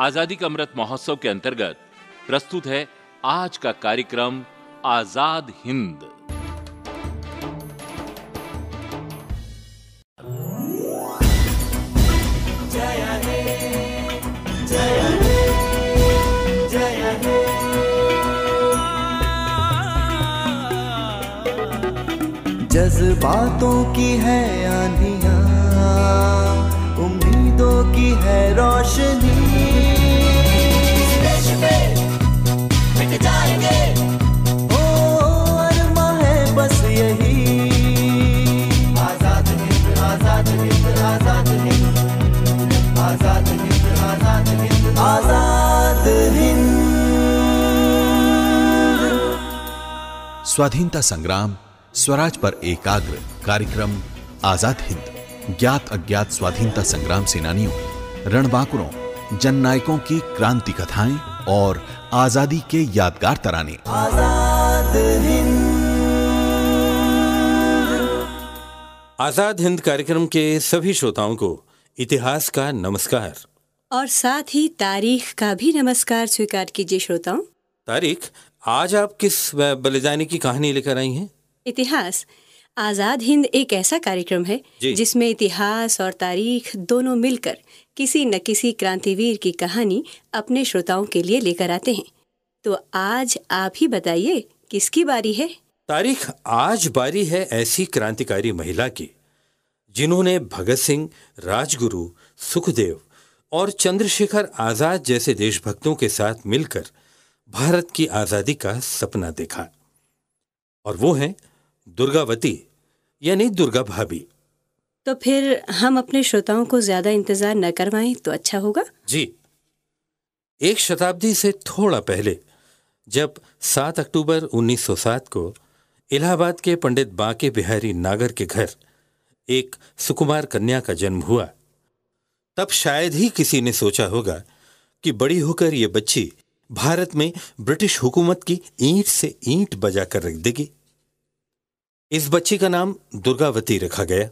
आज़ादी का अमृत महोत्सव के अंतर्गत प्रस्तुत है आज का कार्यक्रम, आज़ाद हिंद। जज्बातों की है आंधिया उम्मीदों की है रोशनी। स्वाधीनता संग्राम स्वराज पर एकाग्र कार्यक्रम आज़ाद हिंद ज्ञात अज्ञात स्वाधीनता संग्राम सेनानियों रणबांकुरों जननायकों की क्रांति कथाएँ और आज़ादी के यादगार तराने। आज़ाद हिंद। आज़ाद हिंद कार्यक्रम के सभी श्रोताओं को इतिहास का नमस्कार। और साथ ही तारीख का भी नमस्कार स्वीकार कीजिए श्रोताओं। तारीख आज आप किस बलिदानी की कहानी लेकर आई हैं? इतिहास। आज़ाद हिंद एक ऐसा कार्यक्रम है। जिसमें इतिहास और तारीख दोनों मिलकर किसी न किसी क्रांतिवीर की कहानी अपने श्रोताओं के लिए लेकर आते हैं। तो आज आप ही बताइए किसकी बारी है? तारीख आज बारी है ऐसी क्रांतिकारी महिला की जिन्होंने भगत सिंह राजगुरु सुखदेव और चंद्रशेखर आज़ाद जैसे देशभक्तों के साथ मिलकर भारत की आज़ादी का सपना देखा। और वो हैं दुर्गावती यानी दुर्गा भाभी। तो फिर हम अपने श्रोताओं को ज़्यादा इंतज़ार न करवाएँ तो अच्छा होगा? जी। एक शताब्दी से थोड़ा पहले जब 7 अक्टूबर 1907 को इलाहाबाद के पंडित बांके बिहारी नागर के घर एक सुकुमार कन्या का जन्म हुआ तब शायद ही किसी ने सोचा होगा कि बड़ी होकर ये बच्ची भारत में ब्रिटिश हुकूमत की ईंट से ईंट बजाकर रख देगी। इस बच्ची का नाम दुर्गावती रखा गया।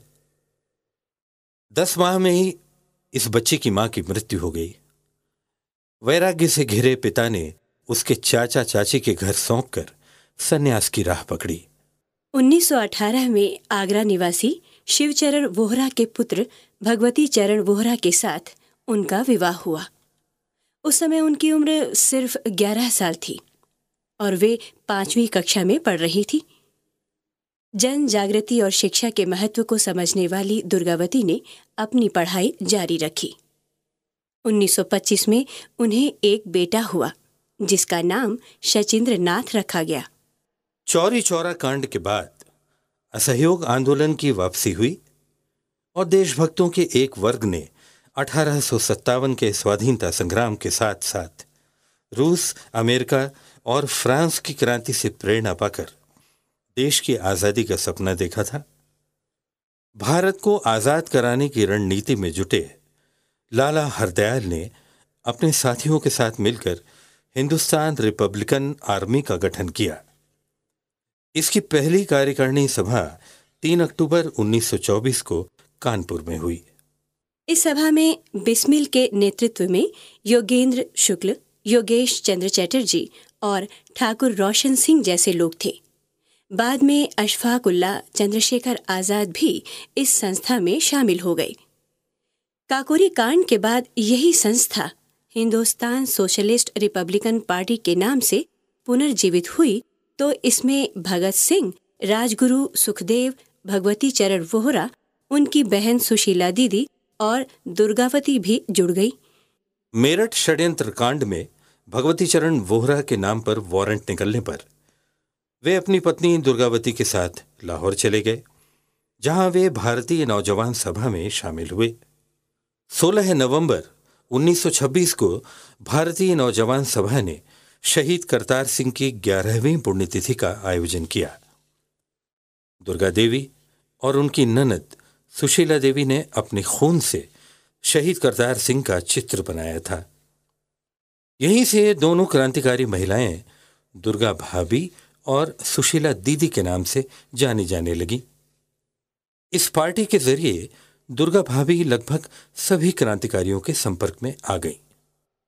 दस माह में ही इस बच्चे की माँ की मृत्यु हो गई। वैराग्य से घिरे पिता ने उसके चाचा चाची के घर सौंप कर संन्यास की राह पकड़ी। 1918 में आगरा निवासी शिवचरण वोहरा के पुत्र भगवती चरण वोहरा के साथ उनका विवाह हुआ। उस समय उनकी उम्र सिर्फ़ 11 साल थी और वे पांचवी कक्षा में पढ़ रही थी। जन जागृति और शिक्षा के महत्व को समझने वाली दुर्गावती ने अपनी पढ़ाई जारी रखी। 1925 में उन्हें एक बेटा हुआ, जिसका नाम शचिंद्र नाथ रखा गया। चौरी चौरा कांड के बाद असहयोग आंदोलन की वापसी हुई और देशभक्तों के एक वर्ग ने अठारह सौ सत्तावन के स्वाधीनता संग्राम के साथ साथ, रूस, अमेरिका और फ्रांस की क्रांति से प्रेरणा पाकर देश की आज़ादी का सपना देखा था। भारत को आज़ाद कराने की रणनीति में जुटे लाला हरदयाल ने अपने साथियों के साथ मिलकर हिंदुस्तान रिपब्लिकन आर्मी का गठन किया। इसकी पहली कार्यकारिणी सभा 3 अक्टूबर 1924 को कानपुर में हुई। इस सभा में बिस्मिल के नेतृत्व में योगेंद्र शुक्ल, योगेश चंद्र चैटर्जी और ठाकुर रोशन सिंह जैसे लोग थे। बाद में अशफाक उल्ला चंद्रशेखर आज़ाद भी इस संस्था में शामिल हो गए। काकोरी कांड के बाद यही संस्था हिंदुस्तान सोशलिस्ट रिपब्लिकन पार्टी के नाम से पुनर्जीवित हुई तो इसमें भगत सिंह, राजगुरु सुखदेव, भगवती चरण वोहरा, उनकी बहन सुशीला दीदी और दुर्गावती भी जुड़ गई। मेरठ षड्यंत्र कांड में भगवती चरण वोहरा के नाम पर वारंट निकलने पर वे अपनी पत्नी दुर्गावती के साथ लाहौर चले गए, जहाँ वे भारतीय नौजवान सभा में शामिल हुए। 16 नवंबर 1926 को भारतीय नौजवान सभा ने शहीद करतार सिंह की ग्यारहवीं पुण्यतिथि का आयोजन किया। दुर्गा देवी और उनकी ननद सुशीला देवी ने अपने खून से शहीद करतार सिंह का चित्र बनाया था। यहीं से दोनों क्रांतिकारी महिलाएँ दुर्गा भाभी और सुशीला दीदी के नाम से जानी जाने लगी। इस पार्टी के ज़रिए दुर्गा भाभी लगभग सभी क्रांतिकारियों के संपर्क में आ गई।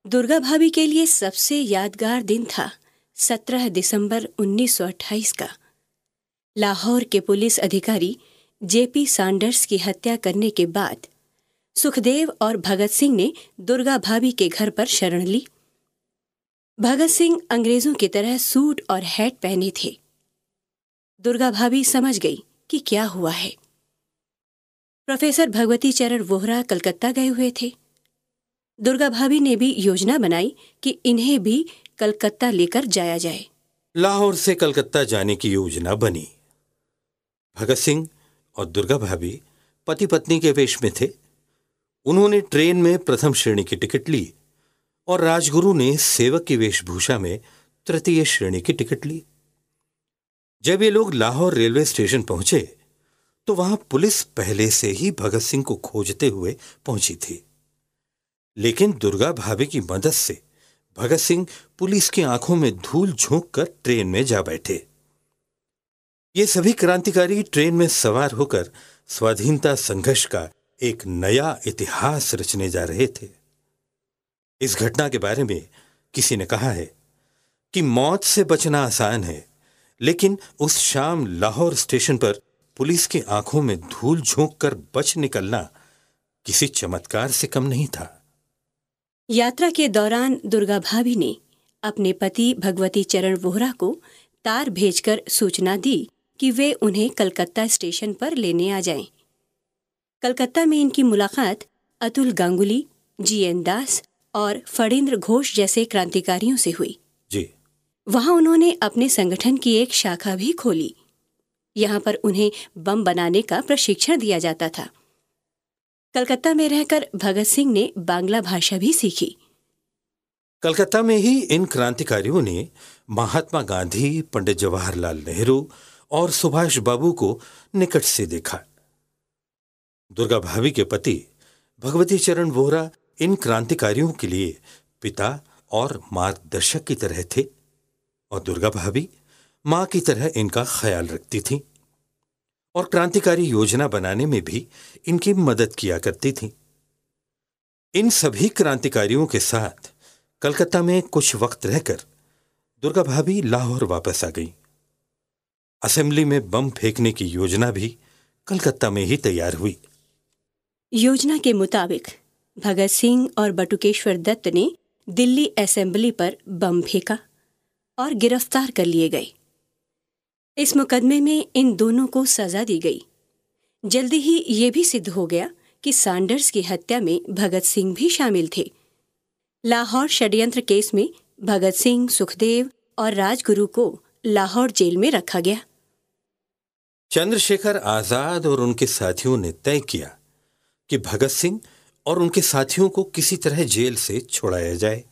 दुर्गा भाभी के लिए सबसे यादगार दिन था 17 दिसंबर 1928 का। लाहौर के पुलिस अधिकारी जेपी सैंडर्स की हत्या करने के बाद, सुखदेव और भगत सिंह ने दुर्गा भाभी के घर पर शरण ली। भगत सिंह अंग्रेज़ों की तरह सूट और हैट पहने थे। दुर्गा भाभी समझ गई कि क्या हुआ है। प्रोफेसर भगवती चरण वोहरा कलकत्ता गए हुए थे। दुर्गा भाभी ने भी योजना बनाई कि इन्हें भी कलकत्ता लेकर जाया जाए। लाहौर से कलकत्ता जाने की योजना बनी। भगत सिंह और दुर्गा भाभी पति पत्नी के वेश में थे। उन्होंने ट्रेन में प्रथम श्रेणी की टिकट ली और राजगुरु ने सेवक की वेशभूषा में तृतीय श्रेणी की टिकट ली। जब ये लोग लाहौर रेलवे स्टेशन पहुँचे तो वहाँ पुलिस पहले से ही भगत सिंह को खोजते हुए पहुँची थी। लेकिन दुर्गा भाभी की मदद से भगत सिंह पुलिस की आँखों में धूल झोंक कर ट्रेन में जा बैठे। ये सभी क्रांतिकारी ट्रेन में सवार होकर स्वाधीनता संघर्ष का एक नया इतिहास रचने जा रहे थे। इस घटना के बारे में किसी ने कहा है कि मौत से बचना आसान है, लेकिन उस शाम लाहौर स्टेशन पर पुलिस की आँखों में धूल झोंक कर बच निकलना किसी चमत्कार से कम नहीं था। यात्रा के दौरान दुर्गा भाभी ने अपने पति भगवती चरण वोहरा को तार भेजकर सूचना दी कि वे उन्हें कलकत्ता स्टेशन पर लेने आ जाएँ। कलकत्ता में इनकी मुलाकात अतुल गांगुली जी एन दास और फणींद्र घोष जैसे क्रांतिकारियों से हुई। जी। वहाँ उन्होंने अपने संगठन की एक शाखा भी खोली। यहाँ पर उन्हें बम बनाने का प्रशिक्षण दिया जाता था। कलकत्ता में रहकर भगत सिंह ने बांग्ला भाषा भी सीखी। कलकत्ता में ही इन क्रांतिकारियों ने महात्मा गांधी पंडित जवाहरलाल नेहरू और सुभाष बाबू को निकट से देखा। दुर्गा भाभी के पति भगवती चरण वोहरा इन क्रांतिकारियों के लिए पिता और मार्गदर्शक की तरह थे और दुर्गा भाभी माँ की तरह इनका ख्याल रखती थी और क्रांतिकारी योजना बनाने में भी इनकी मदद किया करती थी। इन सभी क्रांतिकारियों के साथ कलकत्ता में कुछ वक्त रहकर दुर्गा भाभी लाहौर वापस आ गई। असेंबली में बम फेंकने की योजना भी कलकत्ता में ही तैयार हुई। योजना के मुताबिक, भगत सिंह और बटुकेश्वर दत्त ने दिल्ली असेंबली पर बम फेंका और गिरफ़्तार कर लिए गए। इस मुकदमे में इन दोनों को सजा दी गई। जल्दी ही ये भी सिद्ध हो गया कि सैंडर्स की हत्या में भगत सिंह भी शामिल थे। लाहौर षड्यंत्र केस में भगत सिंह, सुखदेव और राजगुरु को लाहौर जेल में रखा गया। चंद्रशेखर आज़ाद और उनके साथियों ने तय किया कि भगत सिंह और उनके साथियों को किसी तरह जेल से छुड़ाया जाए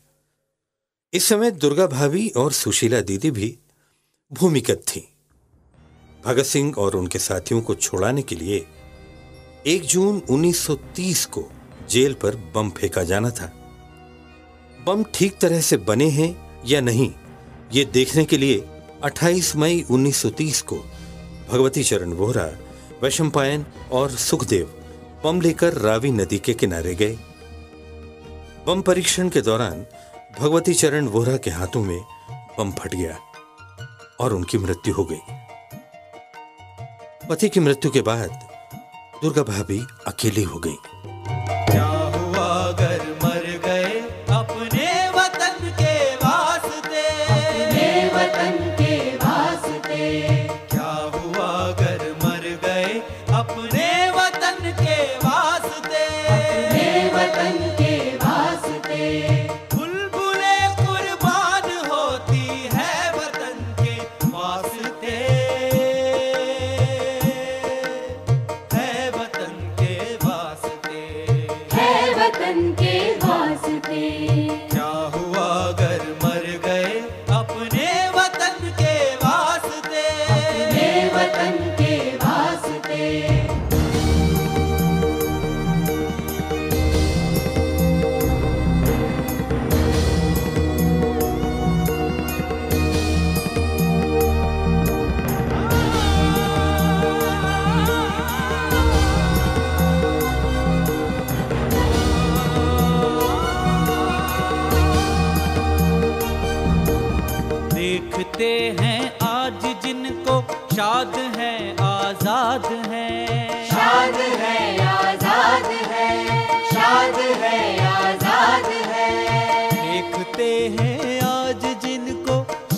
इस समय दुर्गा भाभी और सुशीला दीदी भी भूमिगत थीं। भगत सिंह और उनके साथियों को छुड़ाने के लिए 1 जून 1930 को जेल पर बम फेंका जाना था बम ठीक तरह से बने हैं या नहीं, ये देखने के लिए 28 मई 1930 को भगवती चरण वोहरा वैशंपायन और सुखदेव बम लेकर रावी नदी के किनारे गए। बम परीक्षण के दौरान भगवती चरण वोहरा के हाथों में बम फट गया और उनकी मृत्यु हो गई। पति की मृत्यु के बाद दुर्गा भाभी अकेली हो गई।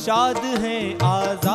शाद हैं आज़ाद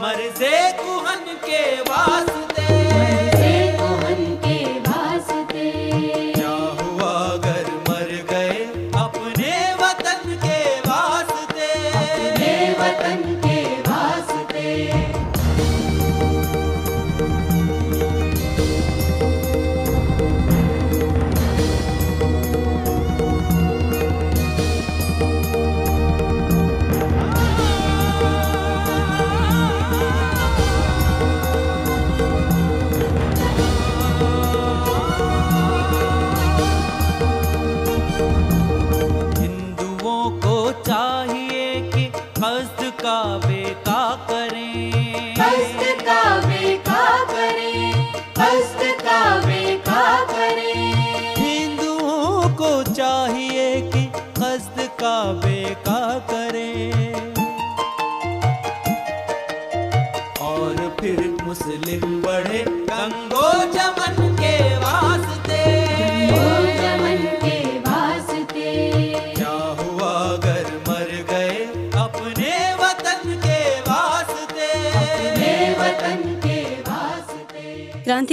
मर्जे कुहन के वास्ते।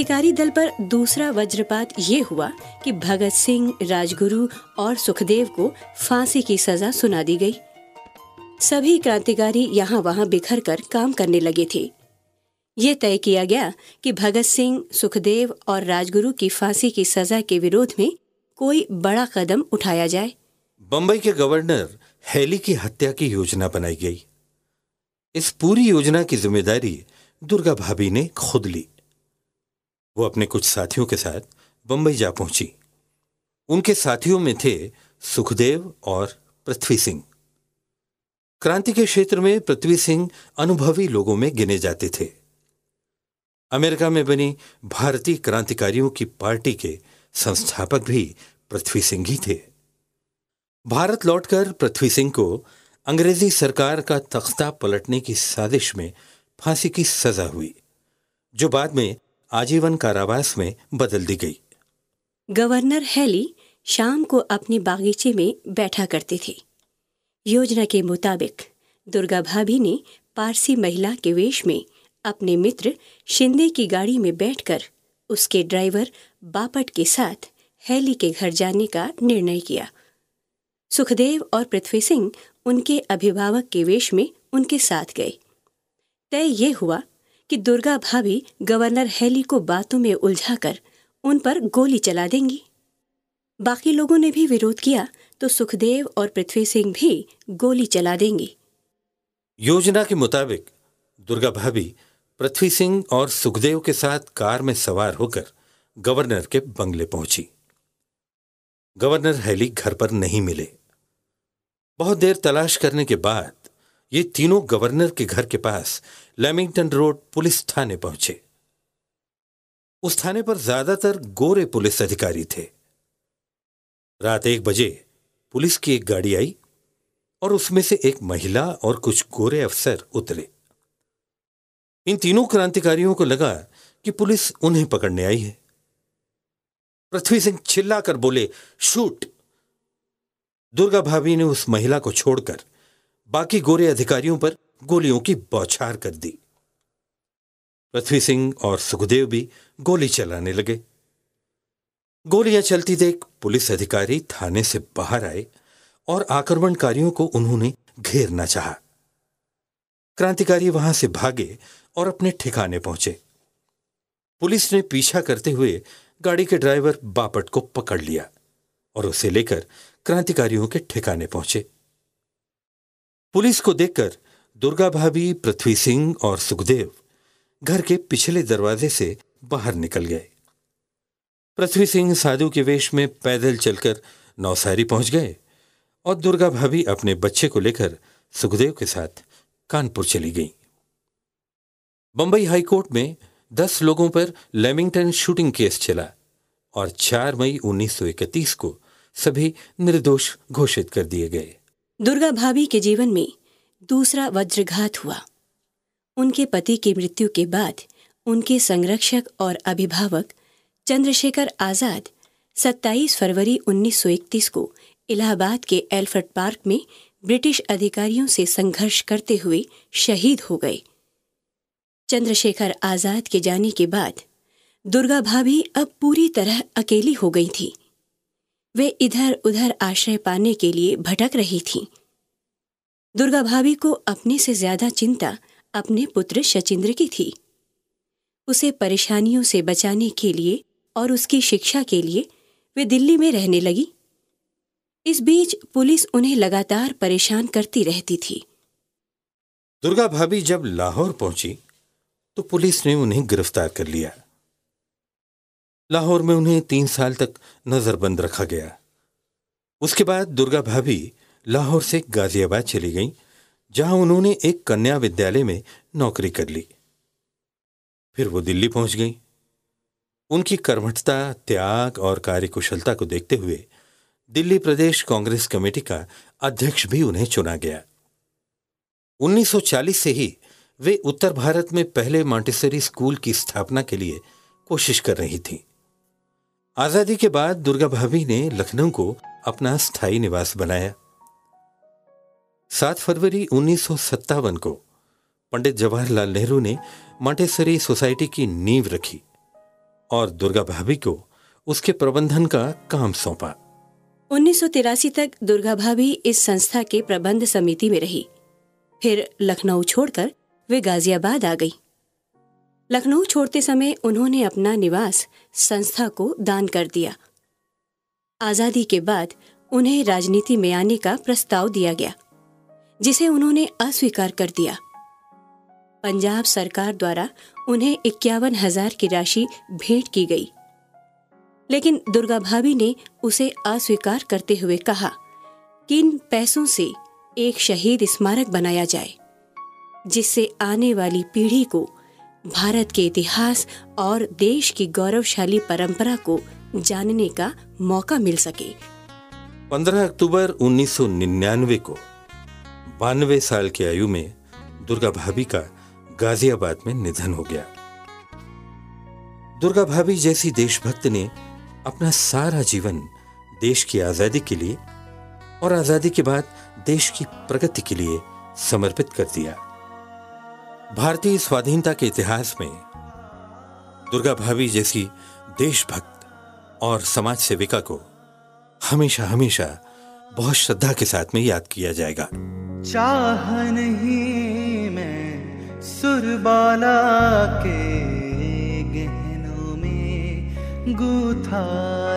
क्रांतिकारी दल पर दूसरा वज्रपात ये हुआ कि भगत सिंह, राजगुरु और सुखदेव को फांसी की सजा सुना दी गई। सभी क्रांतिकारी यहाँ वहाँ बिखर कर काम करने लगे थे। ये तय किया गया कि भगत सिंह, सुखदेव और राजगुरु की फांसी की सजा के विरोध में कोई बड़ा कदम उठाया जाए। बंबई के गवर्नर हैली की हत्या की योजना बनाई गई। इस पूरी योजना की ज़िम्मेदारी दुर्गा भाभी ने खुद ली। वो अपने कुछ साथियों के साथ बंबई जा पहुँची। उनके साथियों में थे सुखदेव और पृथ्वी सिंह। क्रांति के क्षेत्र में पृथ्वी सिंह अनुभवी लोगों में गिने जाते थे। अमेरिका में बनी भारतीय क्रांतिकारियों की पार्टी के संस्थापक भी पृथ्वी सिंह ही थे। भारत लौटकर पृथ्वी सिंह को अंग्रेज़ी सरकार का तख्ता पलटने की साजिश में फांसी की सजा हुई, जो बाद में आजीवन कारावास में बदल दी गई। गवर्नर हैली शाम को अपने बागीचे में बैठा करते थे। योजना के मुताबिक दुर्गा भाभी ने पारसी महिला के वेश में अपने मित्र शिंदे की गाड़ी में बैठकर उसके ड्राइवर बापट के साथ हैली के घर जाने का निर्णय किया। सुखदेव और पृथ्वी सिंह उनके अभिभावक के वेश में उनके साथ गए। तय ये हुआ कि दुर्गा भाभी गवर्नर हैली को बातों में उलझाकर उन पर गोली चला देंगी। बाकी लोगों ने भी विरोध किया तो सुखदेव और पृथ्वी सिंह भी गोली चला देंगी। योजना के मुताबिक दुर्गा भाभी पृथ्वी सिंह और सुखदेव के साथ कार में सवार होकर गवर्नर के बंगले पहुँची। गवर्नर हैली घर पर नहीं मिले। बहुत देर तलाश करने के बाद ये तीनों गवर्नर के घर के पास लेमिंगटन रोड पुलिस थाने पहुँचे। उस थाने पर ज़्यादातर गोरे पुलिस अधिकारी थे। रात एक बजे पुलिस की एक गाड़ी आई और उसमें से एक महिला और कुछ गोरे अफसर उतरे। इन तीनों क्रांतिकारियों को लगा कि पुलिस उन्हें पकड़ने आई है। पृथ्वी सिंह चिल्लाकर बोले, शूट! दुर्गा भाभी ने उस महिला को छोड़कर बाकी गोरे अधिकारियों पर गोलियों की बौछार कर दी। पृथ्वी सिंह और सुखदेव भी गोली चलाने लगे। गोलियाँ चलती देख पुलिस अधिकारी थाने से बाहर आए और आक्रमणकारियों को उन्होंने घेरना चाहा। क्रांतिकारी वहाँ से भागे और अपने ठिकाने पहुँचे। पुलिस ने पीछा करते हुए गाड़ी के ड्राइवर बापट को पकड़ लिया और उसे लेकर क्रांतिकारियों के ठिकाने पहुँचे। पुलिस को देखकर दुर्गा भाभी, पृथ्वी सिंह और सुखदेव घर के पिछले दरवाजे से बाहर निकल गए। पृथ्वी सिंह साधु के वेश में पैदल चलकर नौसारी पहुँच गए और दुर्गा भाभी अपने बच्चे को लेकर सुखदेव के साथ कानपुर चली गई। बंबई हाईकोर्ट में दस लोगों पर लेमिंगटन शूटिंग केस चला और 4 मई 1931 को सभी निर्दोष घोषित कर दिए गए। दुर्गा भाभी के जीवन में दूसरा वज्रघात हुआ। उनके पति की मृत्यु के बाद उनके संरक्षक और अभिभावक चंद्रशेखर आज़ाद 27 फरवरी 1931 को इलाहाबाद के एल्फ्रेड पार्क में ब्रिटिश अधिकारियों से संघर्ष करते हुए शहीद हो गए। चंद्रशेखर आज़ाद के जाने के बाद दुर्गा भाभी अब पूरी तरह अकेली हो गई थी। वे इधर उधर आश्रय पाने के लिए भटक रही थीं। दुर्गा भाभी को अपने से ज़्यादा चिंता अपने पुत्र शचिंद्र की थी। उसे परेशानियों से बचाने के लिए और उसकी शिक्षा के लिए वे दिल्ली में रहने लगी। इस बीच पुलिस उन्हें लगातार परेशान करती रहती थी। दुर्गा भाभी जब लाहौर पहुँची तो पुलिस ने उन्हें गिरफ़्तार कर लिया। लाहौर में उन्हें तीन साल तक नजरबंद रखा गया। उसके बाद दुर्गा भाभी लाहौर से गाजियाबाद चली गईं, जहाँ उन्होंने एक कन्या विद्यालय में नौकरी कर ली। फिर वो दिल्ली पहुँच गई। उनकी कर्मठता, त्याग और कार्यकुशलता को देखते हुए दिल्ली प्रदेश कांग्रेस कमेटी का अध्यक्ष भी उन्हें चुना गया। 1940 से ही वे उत्तर भारत में पहले मॉन्टेसरी स्कूल की स्थापना के लिए कोशिश कर रही थी। आज़ादी के बाद दुर्गा भाभी ने लखनऊ को अपना स्थायी निवास बनाया। सात फरवरी उन्नीस सौ सत्तावन को पंडित जवाहरलाल नेहरू ने मॉन्टेसरी सोसाइटी की नींव रखी और दुर्गा भाभी को उसके प्रबंधन का काम सौंपा। 1983 तक दुर्गा भाभी इस संस्था के प्रबंध समिति में रही। फिर लखनऊ छोड़कर वे गाजियाबाद आ गई। लखनऊ छोड़ते समय उन्होंने अपना निवास संस्था को दान कर दिया। आज़ादी के बाद उन्हें राजनीति में आने का प्रस्ताव दिया गया, जिसे उन्होंने अस्वीकार कर दिया। पंजाब सरकार द्वारा उन्हें इक्यावन हज़ार की राशि भेंट की गई। लेकिन दुर्गा भाभी ने उसे अस्वीकार करते हुए कहा कि इन पैसों से एक शहीद स्मारक बनाया जाए, जिससे आने वाली पीढ़ी को भारत के इतिहास और देश की गौरवशाली परंपरा को जानने का मौका मिल सके। 15 अक्टूबर 1999 को, बानवे साल की आयु में दुर्गा भाभी का गाजियाबाद में निधन हो गया। दुर्गा भाभी जैसी देशभक्त ने अपना सारा जीवन देश की आज़ादी के लिए और आज़ादी के बाद देश की प्रगति के लिए समर्पित कर दिया। भारतीय स्वाधीनता के इतिहास में दुर्गा भाभी जैसी देशभक्त और समाज सेविका को हमेशा हमेशा बहुत श्रद्धा के साथ में याद किया जाएगा। चाह नहीं मैं सुरबाला के गहनों में गूथा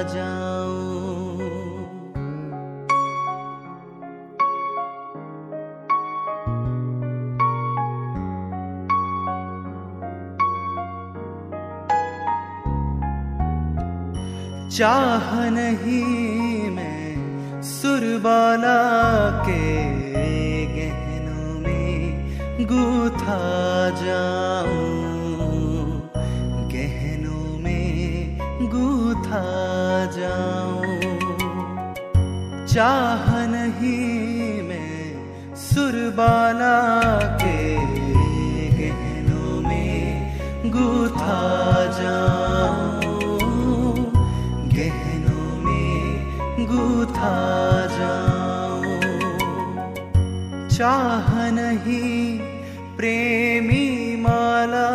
जाऊँ। चाह नहीं मैं सुरबाला के गहनों में गूथा जाऊँ। गहनों में गूथा जाऊँ। चाह नहीं मैं सुरबाला के गहनों में गूथा जाऊँ। था जाओ। चाह नहीं प्रेमी माला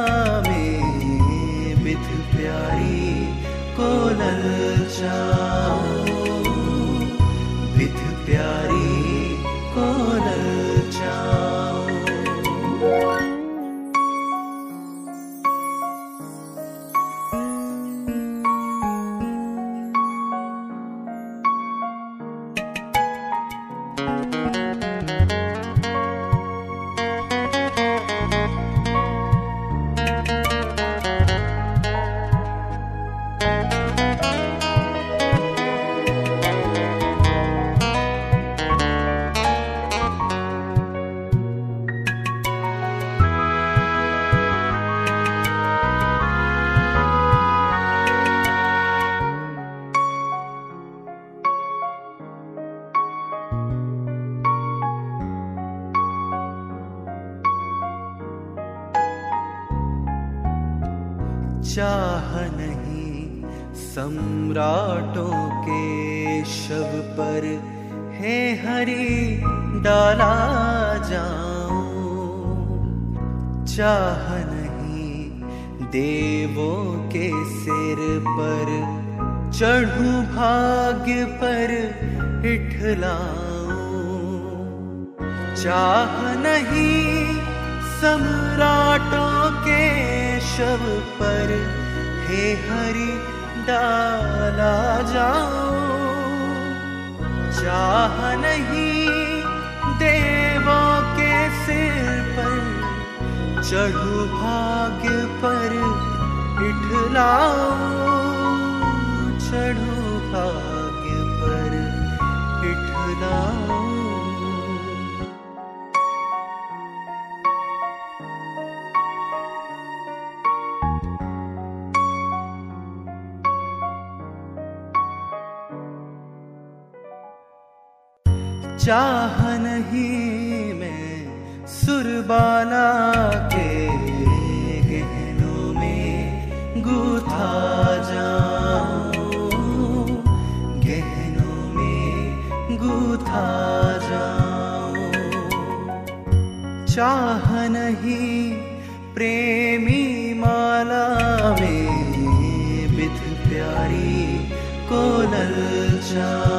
में बिथ प्यारी कोलल ललचा नहीं। सम्राटों के शव पर हे हरि, डाला जाऊँ। चाह नहीं देवों के सिर पर, चढ़ू भाग्य पर इठलाऊं चाह नहीं सम्राटों के शव पर हे हरि डाला जाओ। चाह नहीं देवों के सिर पर, चढ़ू भाग्य पर इठलाओ चढ़ू भाग्य पर इठलाओ चाह नहीं मैं सुरबाला के गहनों में गुथा जाऊँ। गहनों में गुथा जाऊँ। चाह नहीं प्रेमी माला में बिथ प्यारी को ललचाऊं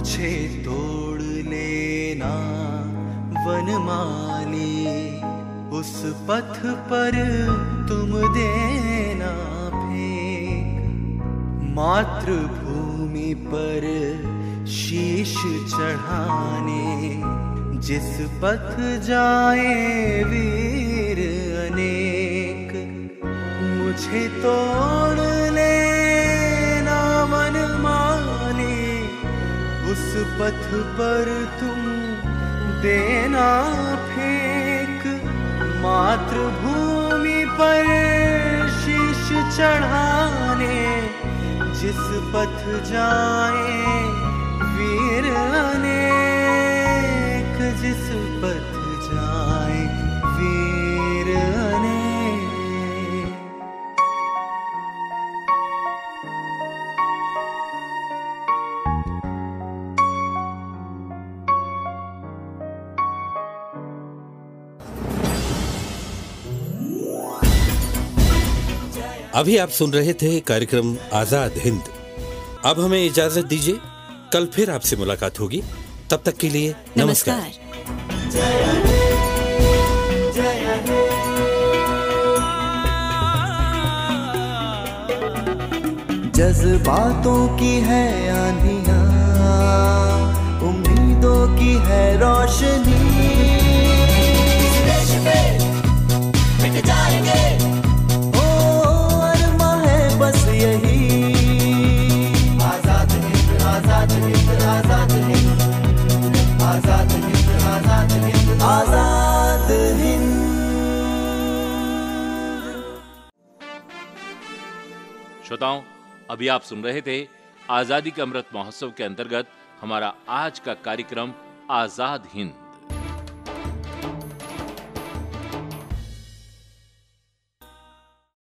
मुझे तोड़ लेना वनमाली उस पथ पर तुम देना फेंक। मातृभूमि पर शीश चढ़ाने, जिस पथ जाए वीर अनेक। मुझे तोड़ पथ पर तुम देना फेंक। मातृभूमि पर शीश चढ़ाने, जिस पथ जाए वीर अनेक, जिस पथ अभी आप सुन रहे थे कार्यक्रम आज़ाद हिंद। अब हमें इजाज़त दीजिए कल फिर आपसे मुलाकात होगी। तब तक के लिए नमस्कार, नमस्कार। जज्बातों की है आंधियाँ उम्मीदों की है रोशनी। अभी आप सुन रहे थे आज़ादी के अमृत महोत्सव के अंतर्गत हमारा आज का कार्यक्रम आज़ाद हिंद।